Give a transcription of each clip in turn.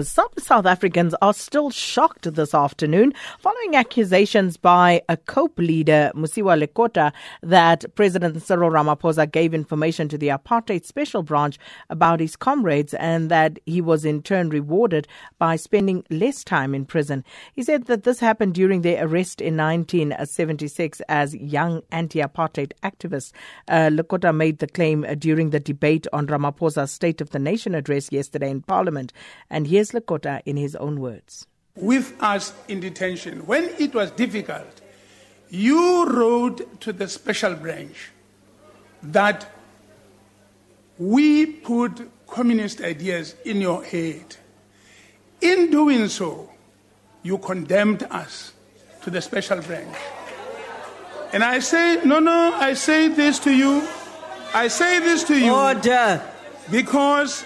Some South Africans are still shocked this afternoon following accusations by a COPE leader, Mosiuoa Lekota, that President Cyril Ramaphosa gave information to the apartheid special branch about his comrades and that he was in turn rewarded by spending less time in prison. He said that this happened during their arrest in 1976 as young anti-apartheid activists. Uh, Lekota made the claim during the debate on Ramaphosa's State of the Nation address yesterday in Parliament. And here Here's Lekota in his own words. With us in detention, when it was difficult, you wrote to the special branch that we put communist ideas in your head. In doing so, you condemned us to the special branch. And I say, no, no, I say this to you. I say this to you. Order. Because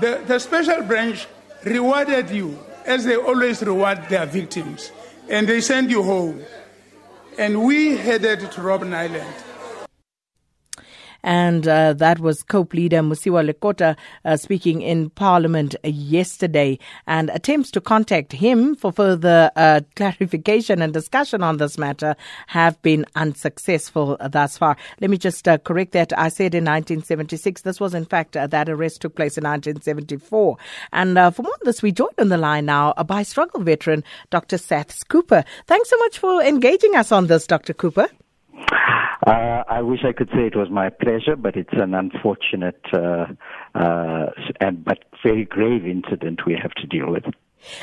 the, the special branch rewarded you as they always reward their victims, and they send you home. And we headed to Robben Island. And uh, that was COPE leader Mosiuoa Lekota uh, speaking in Parliament yesterday. And attempts to contact him for further uh, clarification and discussion on this matter have been unsuccessful thus far. Let me just uh, correct that. I said in 1976. This was, in fact, uh, that arrest took place in 1974. And uh, for more on this, we joined on the line now by struggle veteran Dr. Saths Cooper. Thanks so much for engaging us on this, Dr. Cooper. Uh, I wish I could say it was my pleasure, but it's an unfortunate uh, uh, and but very grave incident we have to deal with.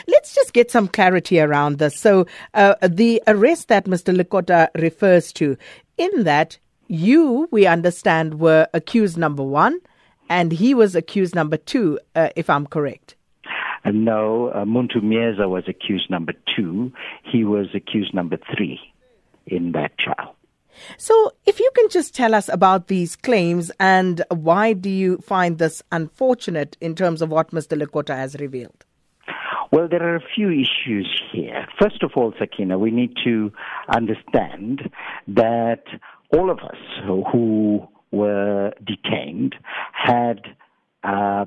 Let's just get some clarity around this. So, uh, the arrest that Mr. Lekota refers to, in that you, we understand, were accused number one, and he was accused number two, uh, if I'm correct. Uh, no, uh, Muntu Myeza was accused number two. He was accused number three in that trial. So, if you can just tell us about these claims and why do you find this unfortunate in terms of what Mr. Lekota has revealed? Well, there are a few issues here. First of all, Sakina, we need to understand that all of us who were detained had uh,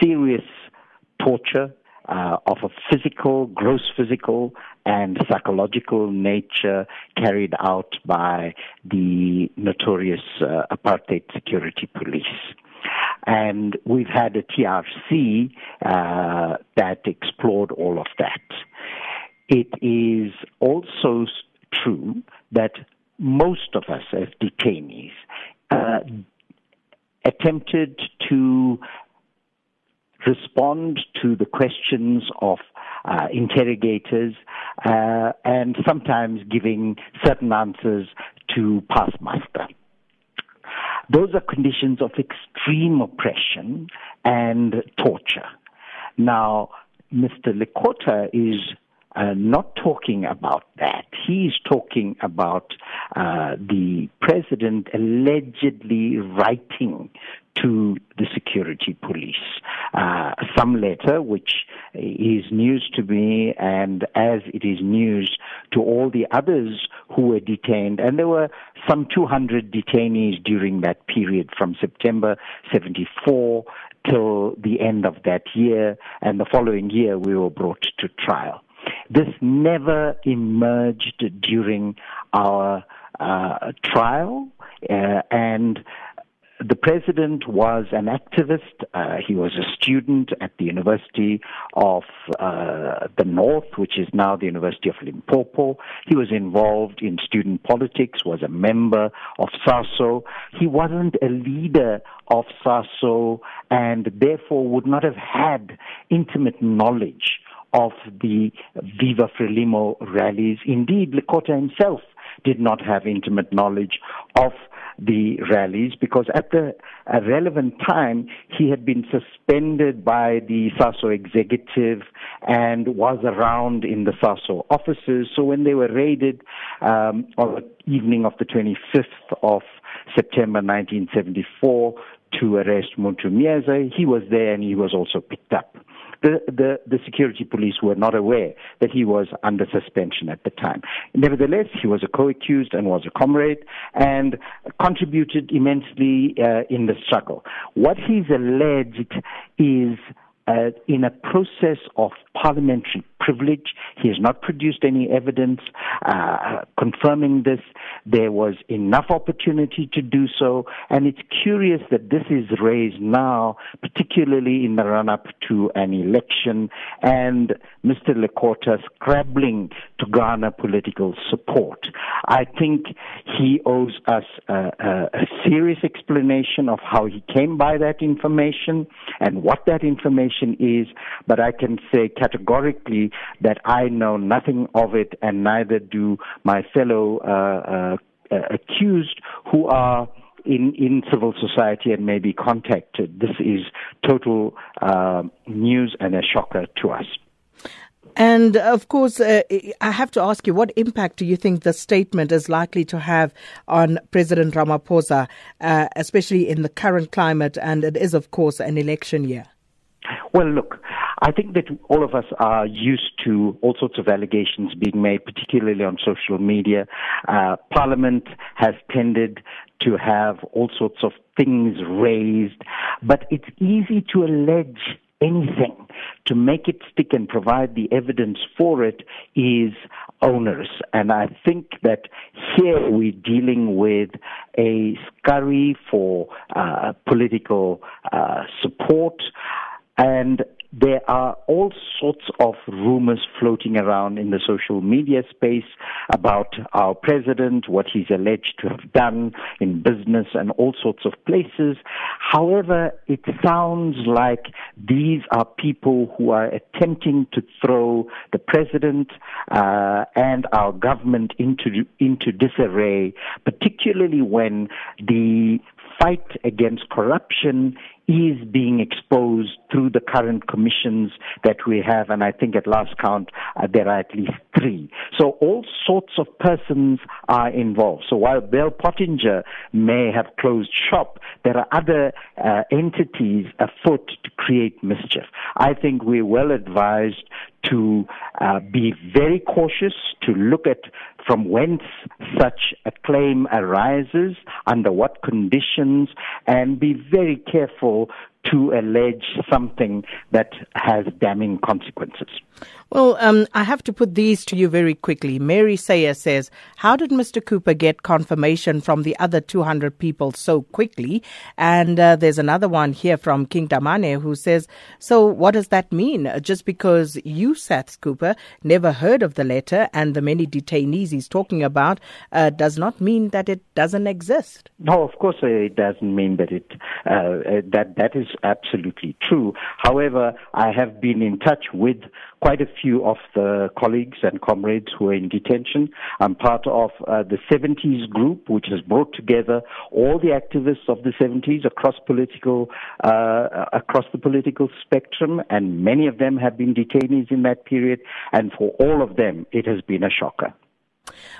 serious torture uh, of a physical, gross physical, and psychological nature carried out by the notorious uh, apartheid security police. And we've had a TRC uh, that explored all of that. It is also true that most of us as detainees uh, attempted to respond to the questions of uh, interrogators uh, and sometimes giving certain answers to pass muster. Those are conditions of extreme oppression and torture. Now, Mr. Lekota is uh, not talking about that. He's talking about uh, the president allegedly writing to the security police. Uh, some letter, which is news to me, and as it is news to all the others who were detained, and there were some 200 detainees during that period from September 74 till the end of that year, and the following year we were brought to trial. This never emerged during our uh, trial, uh, and the president was an activist. Uh, he was a student at the University of uh, the North, which is now the University of Limpopo. He was involved in student politics, was a member of SASO. He wasn't a leader of SASO and therefore would not have had intimate knowledge of the Viva Frelimo rallies. Indeed, Lekota himself did not have intimate knowledge of the rallies because at the relevant time he had been suspended by the SASO executive and was around in the SASO offices. So when they were raided um, on the evening of the 25th of September 1974 to arrest Muntu Myeza, he was there and he was also picked up the, the, the security police were not aware that he was under suspension at the time. Nevertheless, he was a co-accused and was a comrade and contributed immensely uh, in the struggle. What he's alleged is uh, in a process of parliamentary privilege. He has not produced any evidence uh, confirming this. There was enough opportunity to do so, and it's curious that this is raised now, particularly in the run-up to an election, and Mr. Lekota scrabbling to garner political support. I think he owes us a, a, a serious explanation of how he came by that information and what that information is, but I can say categorically that I know nothing of it, and neither do my fellow uh, uh, accused who are in, in civil society and may be contacted. This is total uh, news and a shocker to us. And of course, uh, I have to ask you, what impact do you think the statement is likely to have on President Ramaphosa, uh, especially in the current climate? And it is, of course, an election year. Well, look, I think that all of us are used to all sorts of allegations being made, particularly on social media. Uh, Parliament has tended to have all sorts of things raised, but it's easy to allege anything to make it stick and provide the evidence for it is onerous. And I think that here we're dealing with a scurry for uh, political uh, support. And there are all sorts of rumors floating around in the social media space about our president, what he's alleged to have done in business and all sorts of places. However, it sounds like these are people who are attempting to throw the president uh, and our government into into disarray, particularly when the fight against corruption is being exposed through the current commissions that we have, and I think at last count uh, there are at least three. So all sorts of persons are involved. So while Bell Pottinger may have closed shop, there are other uh, entities afoot to create mischief. I think we're well advised to uh, be very cautious, to look at from whence such a claim arises, under what conditions, and be very careful to allege something that has damning consequences. Well, um, I have to put these to you very quickly. Mary Sayer says, How did Mr. Cooper get confirmation from the other 200 people so quickly? And uh, there's another one here from King Damane who says, So what does that mean? Just because you, Saths Cooper, never heard of the letter and the many detainees he's talking about uh, does not mean that it doesn't exist. No, of course it doesn't mean that it uh, uh that that is absolutely true. However, I have been in touch with quite a few of the colleagues and comrades who are in detention. I'm part of uh, the 70s group, which has brought together all the activists of the 70s across political uh, across the political spectrum, and many of them have been detainees in that period. And for all of them, it has been a shocker.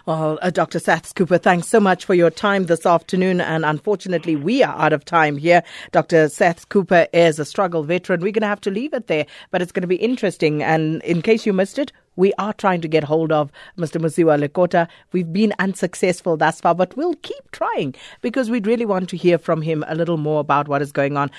Well, uh, Dr. Saths Cooper, thanks so much for your time this afternoon. And unfortunately, we are out of time here. Dr. Saths Cooper is a struggle veteran. We're going to have to leave it there, but it's going to be interesting. And in case you missed it, we are trying to get hold of Mr. Mosiuoa Lekota. We've been unsuccessful thus far, but we'll keep trying because we'd really want to hear from him a little more about what is going on.